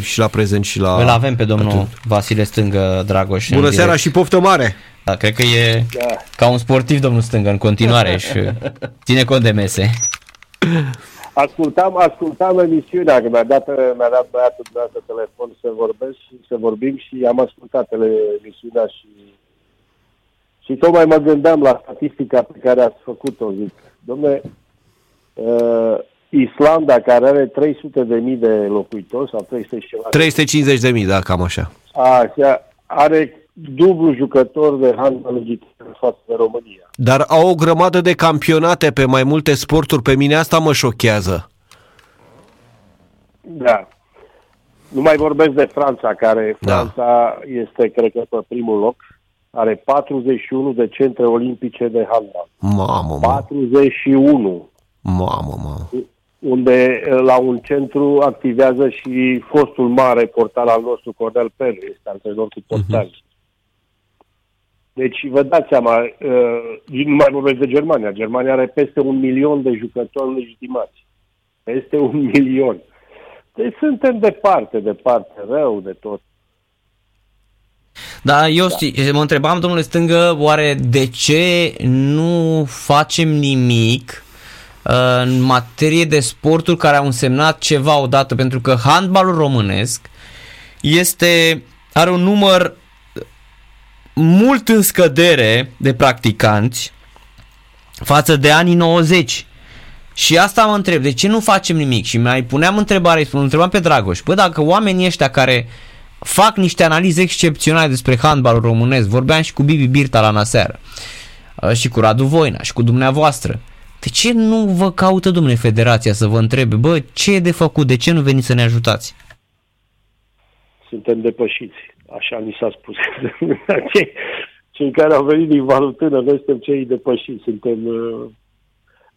și la prezent și la... Îl avem pe domnul atât. Vasile Stângă Dragoș. în Bună direct. seara și poftă mare! Da, cred că e Da. ca un sportiv domnul Stângă în continuare și ține cont de mese. Ascultam, ascultam emisiunea, că mi-a dat, mi-a dat băiatul dumneavoastră telefon să vorbesc și să vorbim și am ascultat tele- emisiunea și și tocmai mă gândeam la statistica pe care ați făcut-o, zic. Domne, uh, Islanda, care are 300 de mii de locuitori, sau 300 și ceva, 350 de mii, da, cam așa. așa, are dublu jucător de handbal legitim față de România. Dar au o grămadă de campionate pe mai multe sporturi, pe mine asta mă șochează. Da. Nu mai vorbesc de Franța, care Da. Franța este, cred că, pe primul loc. Are 41 de centre olimpice de handbal. Mamă, mă, 41. mamă, mamă. Unde eh, la un centru activează și fostul mare portal al nostru, Cornel Pelu, este antrenor cu portali. Deci vă dați seama, uh, nu mai vorbesc de Germania. Germania are peste un milion de jucători legitimați. Peste un milion. Deci suntem departe, departe, rău de tot. Da, eu da. mă întrebam, domnule Stângă, oare de ce nu facem nimic uh, în materie de sporturi care au însemnat ceva odată? Pentru că handbalul românesc este, are un număr mult în scădere de practicanți față de anii 90. Și asta mă întreb, de ce nu facem nimic? Și mai puneam întrebare, îl întrebam pe Dragoș, bă, dacă oamenii ăștia care fac niște analize excepționale despre handbalul românesc, vorbeam și cu Bibi Birta la Naseară, uh, și cu Radu Voina, și cu dumneavoastră, de ce nu vă caută, domnule, federația să vă întrebe, bă, ce e de făcut, de ce nu veniți să ne ajutați? Suntem depășiți. Așa ni s-a spus. cei, cei care au venit din valutână, noi suntem cei depășiți. Suntem uh,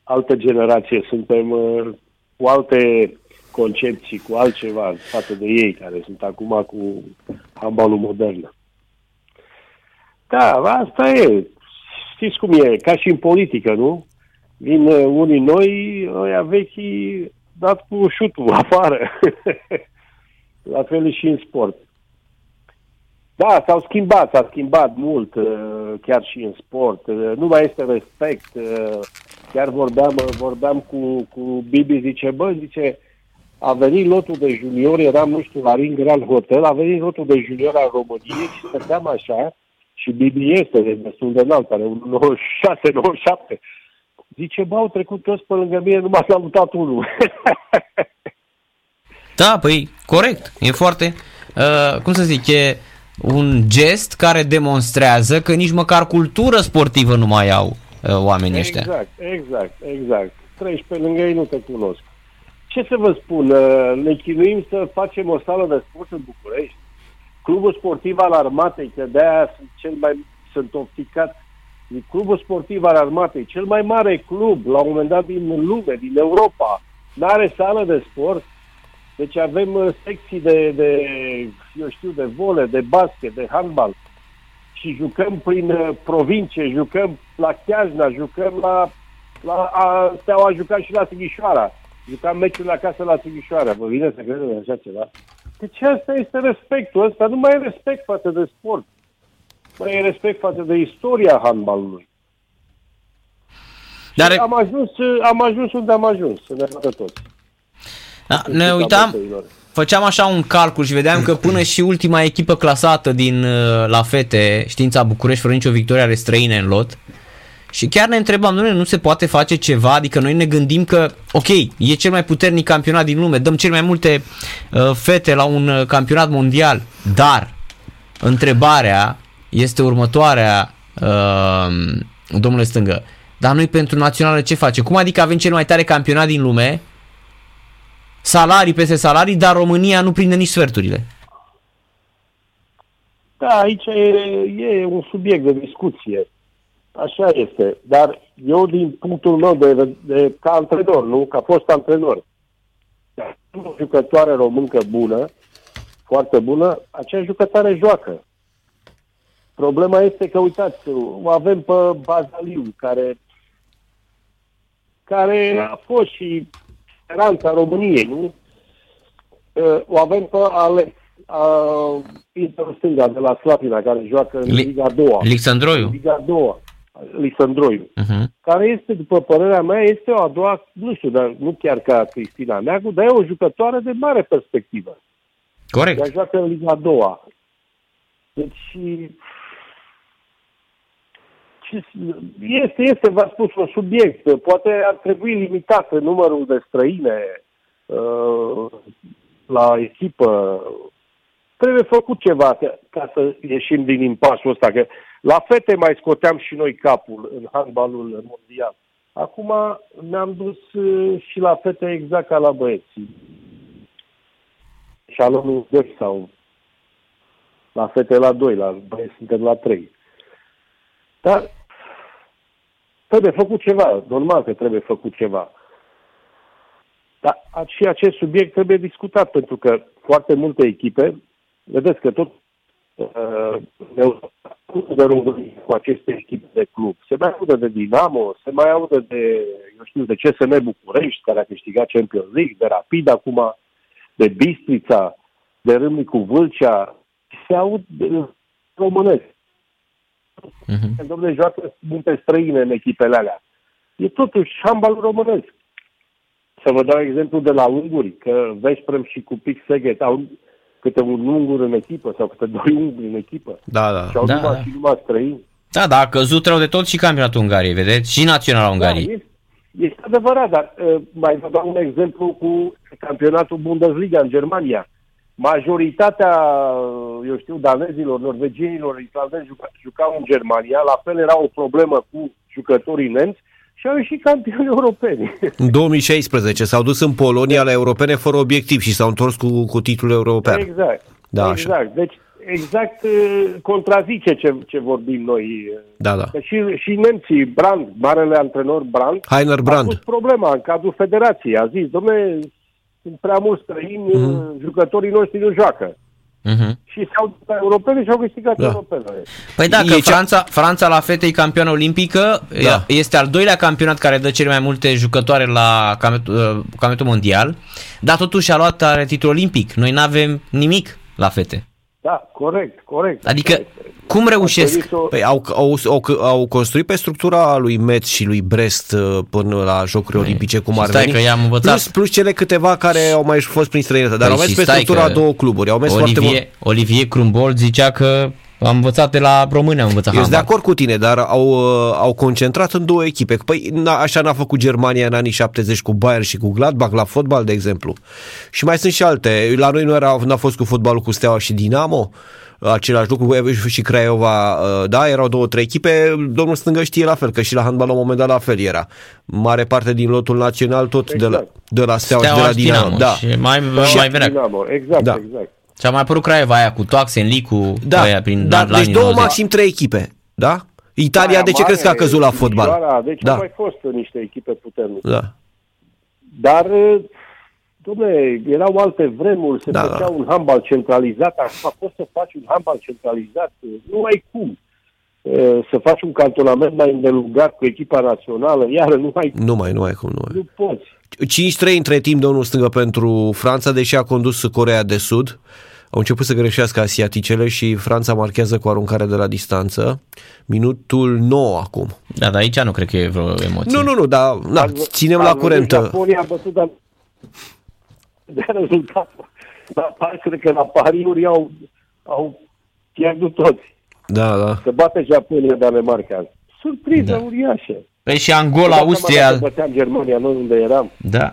altă generație, suntem uh, cu alte concepții, cu altceva față de ei, care sunt acum cu handbalul modern. Da, asta e. Știți cum e, ca și în politică, nu? Vin uh, unii noi, ăia vechi, dat cu șutul afară. La fel și în sport. Da, s-au schimbat, s-a schimbat mult, uh, chiar și în sport. Uh, Nu mai este respect. uh, Chiar vorbeam, vorbeam cu, cu Bibi, zice, bă, zice, a venit lotul de junior, eram, nu știu, la Ring Grand Hotel, a venit lotul de junior al României și stăteam așa, și Bibi este de destul de înalt, are un 96, 97. Zice, bă, au trecut toți pe lângă mine, numai s-a mutat unul. Da, păi, corect, e foarte, uh, cum să zic, e un gest care demonstrează că nici măcar cultură sportivă nu mai au uh, oamenii ăștia. Exact, exact, exact. Treci pe lângă ei, nu te cunosc. Ce să vă spun, uh, ne chinuim să facem o sală de sport în București. Clubul sportiv al armatei, că de-aia sunt cel mai, sunt opticat. Clubul sportiv al armatei, cel mai mare club, la un moment dat, din lume, din Europa, n-are sală de sport. Deci avem uh, secții de, de, eu știu, de vole, de basket, de handbal și jucăm prin uh, provincie, jucăm la Chiajna, jucăm la, la a, Steaua a jucat și la Timișoara. Jucam meciul acasă la Timișoara. Vă vine să credeți așa ceva? Deci asta este respectul ăsta. Nu mai e respect față de sport. Mai e respect față de istoria handbalului. Dar Am ajuns, am ajuns unde am ajuns, să ne vadă toți. da, ne uitam, făceam așa un calcul și vedeam că până și ultima echipă clasată din uh, la fete, știința București, fără nicio victorie are străine în lot. Și chiar ne întrebam, nu, nu se poate face ceva, adică noi ne gândim că, ok, e cel mai puternic campionat din lume, dăm cel mai multe uh, fete la un uh, campionat mondial, dar întrebarea este următoarea, uh, domnule Stângă, dar noi pentru națională ce facem? Cum adică avem cel mai tare campionat din lume, salarii peste salarii, dar România nu prinde nici sferturile. Da, aici e, e un subiect de discuție. Așa este. Dar eu, din punctul meu de, de ca antrenor, nu? Ca fost antrenor, dacă o jucătoare româncă bună, foarte bună, acea jucătoare joacă. Problema este că, uitați, o avem pe Bazaliu, care care a fost și speranța României, nu? uh, o avem pe Alex, uh, Inter stânga de la Slatina, care joacă în Li- Liga a doua. Lixandroiu. Liga a doua, Lisandroiu. Uh-huh. Care este, după părerea mea, este o a doua, nu știu, dar nu chiar ca Cristina Neagu, dar e o jucătoare de mare perspectivă. Ea Corect. joacă în Liga a doua. Deci, ce- este, este, v-am spus, un subiect. Poate ar trebui limitat numărul de străine uh, la echipă. Trebuie făcut ceva ca, ca să ieșim din impasul ăsta. Că la fete mai scoteam și noi capul în handbalul mondial. Acum ne-am dus uh, și la fete exact ca la băieți. Șalonul 2 sau la fete la 2, la băieți suntem la 3. Dar trebuie făcut ceva, normal că trebuie făcut ceva. Dar și acest subiect trebuie discutat, pentru că foarte multe echipe, vedeți că tot uh, ne de România cu aceste echipe de club. Se mai audă de Dinamo, se mai audă de, eu știu, de CSM București, care a câștigat Champions League, de Rapid acum, de Bistrița, de Râmnicu Vâlcea, se aud de românesc. Uh-huh. Domnule, joacă multe străine în echipele alea. E totuși handbalul românesc. Să vă dau exemplu de la unguri, că Vesprem și cu Pix Seghet au câte un ungur în echipă sau câte doi unguri în echipă. Da, da. Și au Da, numai da. și numai străini. Da, da, a căzut rău de tot și campionatul Ungariei, vedeți? Și naționala Ungariei. Da, este, este adevărat, dar uh, mai vă dau un exemplu cu campionatul Bundesliga în Germania. Majoritatea, uh, eu știu, danezilor, norvegienilor, islandezi juca, jucau în Germania, la fel era o problemă cu jucătorii nemți și au ieșit campioni europeni. În 2016 s-au dus în Polonia la europene fără obiectiv și s-au întors cu, cu titlul european. exact. Da, așa. exact. Deci, exact uh, contrazice ce, ce vorbim noi. uh, Da, da. Că și, și nemții, Brand, marele antrenor Brand, Heiner a Brand. pus problema în cadrul federației. A zis, domnule, sunt prea mulți străini, Mhm. jucătorii noștri nu joacă. Uh-huh. Și s-au dus la europene și au câștigat Da. europene. Păi da, E că cea- Franța, Franța la fete e campioană olimpică, Da. este al doilea campionat care dă cele mai multe jucătoare la campionatul, uh, campionatul mondial, dar totuși a luat are titlul olimpic. Noi nu avem nimic la fete. Da, corect, corect. Adică, Așa este. cum A reușesc? trebuit să o- Păi au, au, au, au construit pe structura lui Metz și lui Brest uh, până la Jocurile Olimpice cum și ar stai veni. că i-am învățat. Plus, plus cele câteva care au mai fost prin străinătate. Dar Păi au mers și pe stai structura că a două cluburi. Au mers foarte mult. Olivier, Olivier Crumbol zicea că am învățat de la români, am învățat Eu sunt de handbal. acord cu tine, dar au, uh, au concentrat în două echipe. Păi na, așa n-a făcut Germania în anii 70 cu Bayern și cu Gladbach la fotbal, de exemplu. Și mai sunt și alte. La noi nu era, n-a fost cu fotbalul cu Steaua și Dinamo, același lucru și Craiova, uh, da, erau două, trei echipe, domnul Stângă știe la fel, că și la handbal la un moment dat la fel era. Mare parte din lotul național tot de, la, Exact. de la Steaua, Steaua și de la Dinamo. Da. Și mai, Și mai venea. Dinamo, exact, Da. exact. Și a mai apărut Craiova aia cu Toaxen, Licu, Da, aia prin dar la deci anii două 90. maxim trei echipe, da? Italia, de ce Aia crezi că a mare, căzut la fotbal? Timișoara, Deci Da. au mai fost niște echipe puternice. Da. Dar, domnule, erau alte vremuri, se Da, da, da. făcea un handbal centralizat, acum poți să faci un handbal centralizat, nu ai cum. Uh, Să faci un cantonament mai îndelungat cu echipa națională, iar nu ai Nu mai, nu mai cum, nu mai. nu poți. 5-3 între timp, domnul Stângă, pentru Franța, deși a condus Corea de Sud. Au început să greșească asiaticele și Franța marchează cu aruncare de la distanță. Minutul 9 acum. Da, dar aici nu cred că e vreo emoție. Nu, nu, nu, dar na, Ați vă- ținem ați la văzut, curent. Japonia a bătut dar de rezultat. Dar cred că la pariuri au, au pierdut toți. Da, da. Să bate Japonia Danemarca. Surpriză Da. uriașă. Păi și Angola, Dacă Austria... băteam Germania, noi unde eram. Da.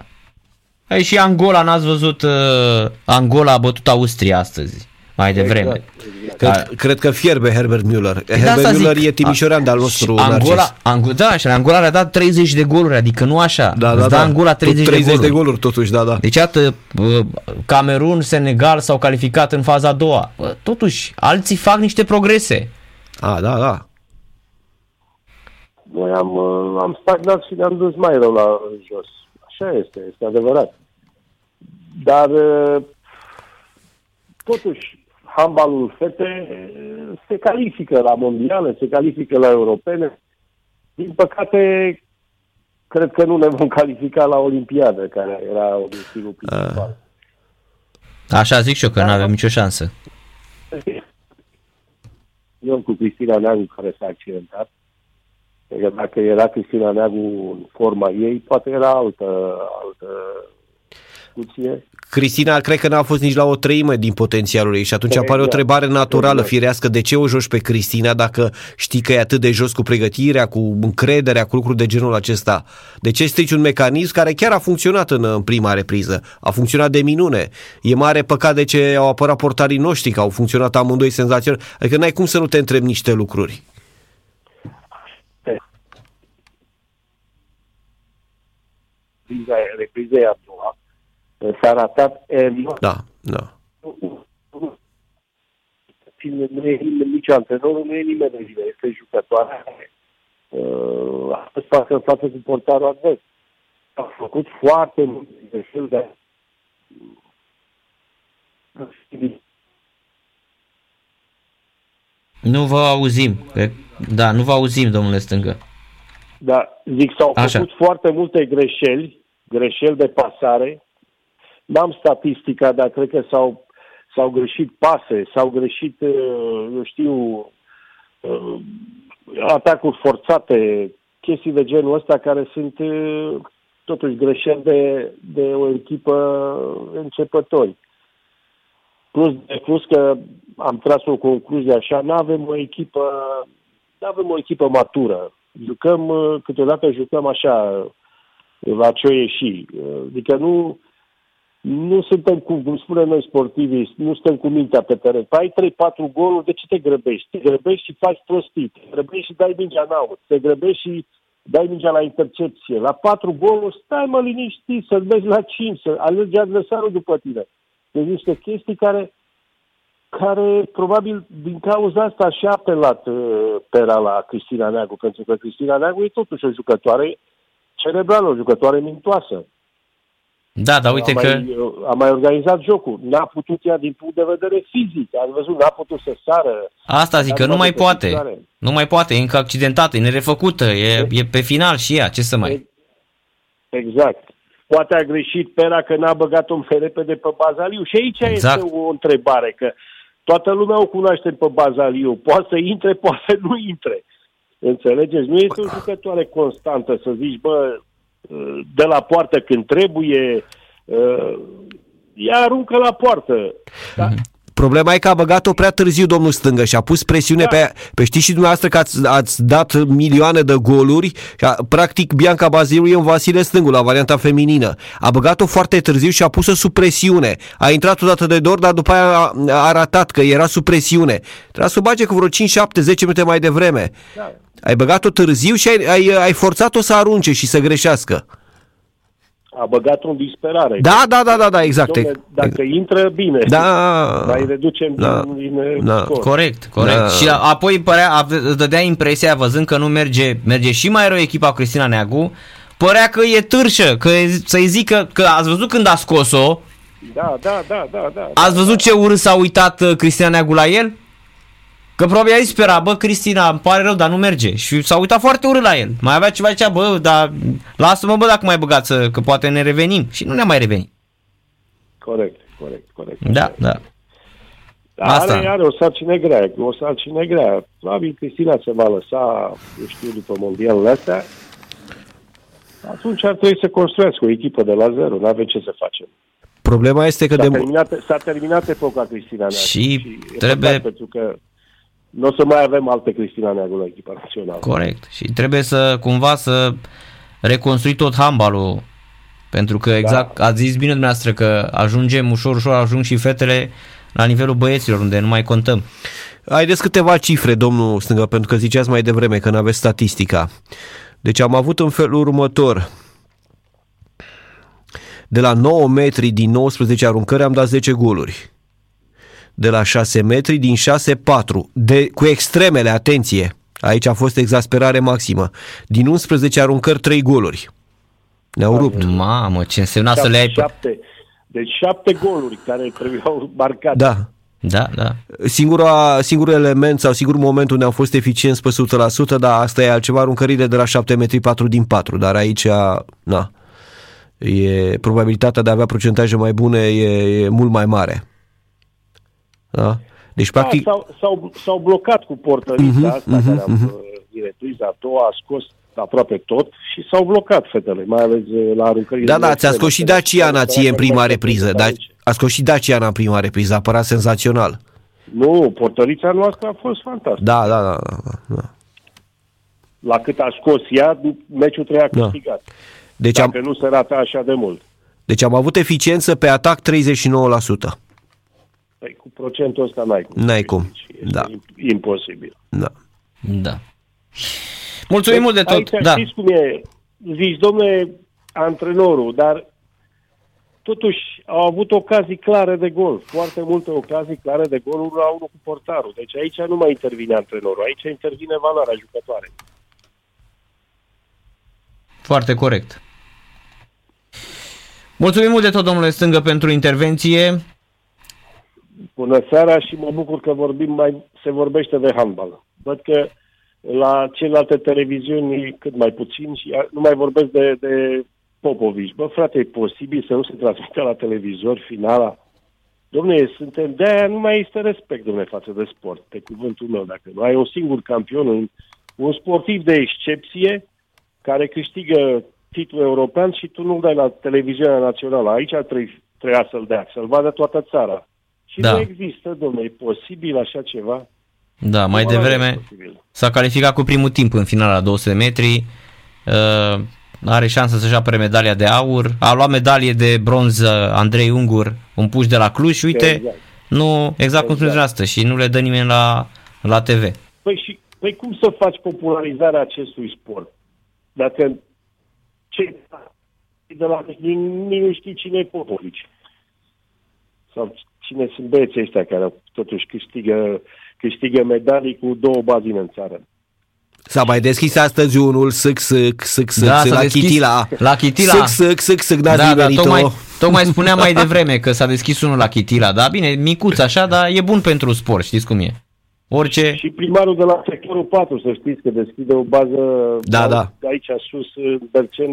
Păi și Angola, n-ați văzut, uh, Angola a bătut Austria astăzi, mai devreme. Exact, exact. Cred, Da. cred că fierbe Herbert Müller. de Herbert asta Müller zic. e timișorean de-al Și nostru Angola, Narcis. Ang- da, și Angola a dat 30 de goluri, adică nu așa. Da, Îți da, dă da. Angola 30, Tot 30 de goluri. goluri, totuși, da, da. Deci, iată, uh, Camerun, Senegal s-au calificat în faza a doua. Bă, Totuși, alții fac niște progrese. A, da, da. Noi am, uh, am stagnat și ne-am dus mai rău la jos. Așa este, este adevărat. Dar, uh, totuși, handbalul fete uh, se califică la mondiale, se califică la europene. Din păcate, cred că nu ne vom califica la Olimpiadă, care era obiectivul principal. Așa zic și eu, că Da, nu avem da. nicio șansă. Eu cu Cristina Neagu care s-a accidentat. Cred că dacă era Cristina Neagu în forma ei, poate era altă, altă discuție. Cristina cred că n-a fost nici la o treime din potențialul ei și atunci Exact. apare o întrebare naturală, Exact. firească, de ce o joci pe Cristina dacă știi că e atât de jos cu pregătirea, cu încrederea, cu lucruri de genul acesta? De ce strici un mecanism care chiar a funcționat în, în prima repriză? A funcționat de minune. E mare păcat de ce au apărat portarii noștri, că au funcționat amândoi senzațional. Adică n-ai cum să nu te întrebi niște lucruri. Repriza, repriza e a doua. S-a ratat enorm. Da, da. Cine nu e nimeni, nici antrenorul, nu e nimeni de vină, este jucătoarea care uh, a fost față în față cu portarul advers. A făcut foarte multe greșeli de Nu vă auzim. Cred- Da, nu vă auzim, domnule Stângă. Da, zic, s-au Așa. făcut foarte multe greșeli, greșeli de pasare. N-am statistica, dar cred că s-au, s-au greșit pase, s-au greșit, uh, eu știu, uh, atacuri forțate, chestii de genul ăsta care sunt uh, totuși greșeli de, de o echipă începători. Plus, de plus că am tras o concluzie așa, nu avem o echipă, nu avem o echipă matură. Jucăm, uh, câteodată jucăm așa, uh, la ce o ieși. Uh, Adică nu, nu suntem, cu, cum spunem noi sportivii, nu suntem cu mintea pe teren. Păi ai 3-4 goluri, de ce te grăbești? Te grăbești și faci prostii, te grăbești și dai mingea în aut, te grăbești și dai mingea la intercepție. La 4 goluri, stai mă liniștit, să-l vezi la 5, să alergi adversarul după tine. Deci niște chestii care, care probabil din cauza asta și-a apelat uh, pera la Cristina Neagu, pentru că Cristina Neagu e totuși o jucătoare cerebrală, o jucătoare mintoasă. Da, dar uite a, că... mai, a mai organizat jocul. N-a putut ea din punct de vedere fizic. Ați văzut, n-a putut să sară. Asta zic, că Dar nu mai pe poate. picioare. Nu mai poate, e încă accidentată, e nerefăcută, e, e pe final și ea, ce să mai... Exact. Poate a greșit pera că n-a băgat-o mai repede pe Bazaliu. Și aici Exact. este o întrebare, că toată lumea o cunoaște pe Bazaliu. Poate să intre, poate să nu intre. Înțelegeți? Nu este o jucătoare constantă să zici, bă, de la poartă când trebuie, ea aruncă la poartă. Da? Problema e că a băgat-o prea târziu domnul Stângă și a pus presiune Da. pe, pe știți și dumneavoastră că ați, ați dat milioane de goluri și a, practic Bianca Baziliu e un Vasile Stângu la varianta feminină. A băgat-o foarte târziu și a pus-o sub presiune. A intrat odată de dor, dar după aia a, a ratat că era sub presiune. Trebuia să o bage cu vreo 5, 7, 10 minute mai devreme. Da. Ai băgat-o târziu și ai, ai, ai forțat-o să arunce și să greșească. A băgat-o în disperare. Da, da, da, da, da exact. Dom'le, dacă intră, bine. Da. Mai reducem Da. din, din Da. scor. Corect, corect. Da. Și a- apoi părea, a- îți dădea impresia, văzând că nu merge, merge și mai rău echipa cu Cristina Neagu, părea că e târșă, că e- să-i zică, că ați văzut când a scos-o, Da, da, da, da, da. ați văzut ce urât s-a uitat uh, Cristina Neagu la el? Că probabil ai spera, bă, Cristina, îmi pare rău, dar nu merge. Și s-a uitat foarte urât la el. Mai avea ceva, zicea, bă, dar lasă-mă, bă, dacă mai băgați, că poate ne revenim. Și nu ne-a mai revenit. Corect, corect, corect. Da, da. Da, Asta. Are, are o sarcină grea, o sarcină grea. Probabil Cristina se va lăsa, eu știu, după mondialele astea. Atunci ar trebui să construiască o echipă de la zero, nu avem ce să facem. Problema este că S-a, de... terminat, s-a terminat epoca Cristina Neagu. Și e trebuie- păcat Pentru că nu o să mai avem alte Cristina Neagu la echipa națională. Corect. Și trebuie să cumva să reconstrui tot handbalul. Pentru că exact, da. ați zis bine dumneavoastră că ajungem ușor, ușor, ajung și fetele la nivelul băieților, unde nu mai contăm. Haideți câteva cifre, domnul Stângă, pentru că ziceați mai devreme că nu aveți statistica. Deci am avut în felul următor. De la 9 metri din 19 aruncări am dat 10 goluri. De la 6 metri din 6 4. De, cu extremele, atenție. Aici a fost exasperare maximă. Din 11 aruncări 3 goluri. Ne-au rupt. Mamă, ce însemna să le ai... pe- șapte, deci șapte goluri care trebuiau marcate. Da. Da, da. Singura, singurul element sau singur moment unde am fost eficienți pe 100%, dar asta e altceva, aruncările de la 7 metri 4 din 4, dar aici, na, e, probabilitatea de a avea procentaje mai bune e, e mult mai mare. Da? Deci, practic... Da, s-au, s-au, s-au blocat cu portărița uh-huh, asta uh-huh, care am uh-huh. directuizat-o, a scos aproape tot și s-au blocat fetele, mai ales uh, la aruncările. Da, da, ți-a scos și Daciana ție în prima repriză, da, a scos și Daciana în prima repriză, a apărat senzațional. Nu, portărița noastră a fost fantastică. Da, da, da, da, da. La cât a scos ea, meciul treia da. câștigat. Deci Dacă am... nu se rata așa de mult. Deci am avut eficiență pe atac 39%. Păi cu procentul ăsta n-ai cum. N-ai cum, este da. imposibil. Da. Da. Mulțumim deci, mult de tot. Aici da. știți cum e? Zici, domne, antrenorul, dar totuși au avut ocazii clare de gol. Foarte multe ocazii clare de gol, unul la unul cu portarul. Deci aici nu mai intervine antrenorul, aici intervine valoarea jucătoare. Foarte corect. Mulțumim mult de tot, domnule Stângă, pentru intervenție. Bună seara și mă bucur că vorbim mai, se vorbește de handbal. Văd că la celelalte televiziuni cât mai puțin și nu mai vorbesc de, de Popovici. Bă, frate, e posibil să nu se transmită la televizor finala? Domne, suntem, de-aia nu mai este respect, domne, față de sport, pe cuvântul meu. Dacă nu ai un singur campion, un, un sportiv de excepție care câștigă titlul european și tu nu-l dai la televiziunea națională. Aici trebuie, trebuia să-l dea, să-l vadă toată țara. Și da. nu există, domnule, e posibil așa ceva? Da, mai devreme s-a calificat cu primul timp în finala la 200 metri, uh, are șansă să-și apere medalia de aur, a luat medalie de bronz uh, Andrei Ungur, un puș de la Cluj și uite, exact. nu, exact cum spuneți asta și nu le dă nimeni la, la TV. Păi și păi cum să faci popularizarea acestui sport? Dacă ce de la nu știi cine e Popovici. Sau cine sunt băieții ăștia care totuși câștigă, câștigă medalii cu două bazine în țară. S-a mai deschis astăzi unul sâc, sâc, sâc, sâc, da, la Chitila. La Chitila. Sâc, sâc, sâc, sâc, n-ați da, da, tocmai, tocmai spuneam mai devreme că s-a deschis unul la Chitila, da, bine, micuț așa, dar e bun pentru sport, știți cum e. Orice... Și primarul de la sectorul 4, să știți că deschide o bază da, da. aici sus, Bercen,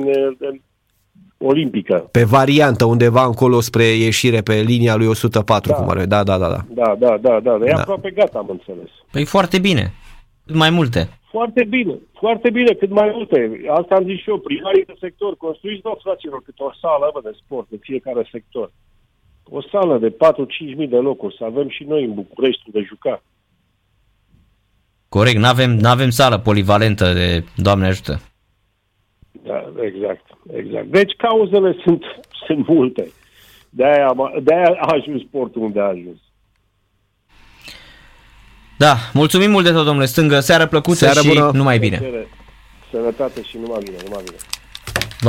olimpică. Pe variantă, undeva încolo spre ieșire pe linia lui 104, da. cum are. Da, da, da, da. Da, da, da, da. E da. aproape gata, am înțeles. Păi foarte bine. Mai multe. Foarte bine, foarte bine, cât mai multe. Asta am zis și eu, primarii de sector, construiți, doar fraților, câte o sală bă, de sport în fiecare sector. O sală de 4-5 mii de locuri, să avem și noi în București de juca. Corect, n-avem, n-avem sală polivalentă de Doamne ajută. Da, exact, exact. Deci cauzele sunt, sunt multe. De-aia, de-aia a ajuns sportul unde a ajuns. Da, mulțumim mult de tot, domnule Stângă. Seară plăcută Seară și bună. numai bine. Sănătate și numai bine, numai bine.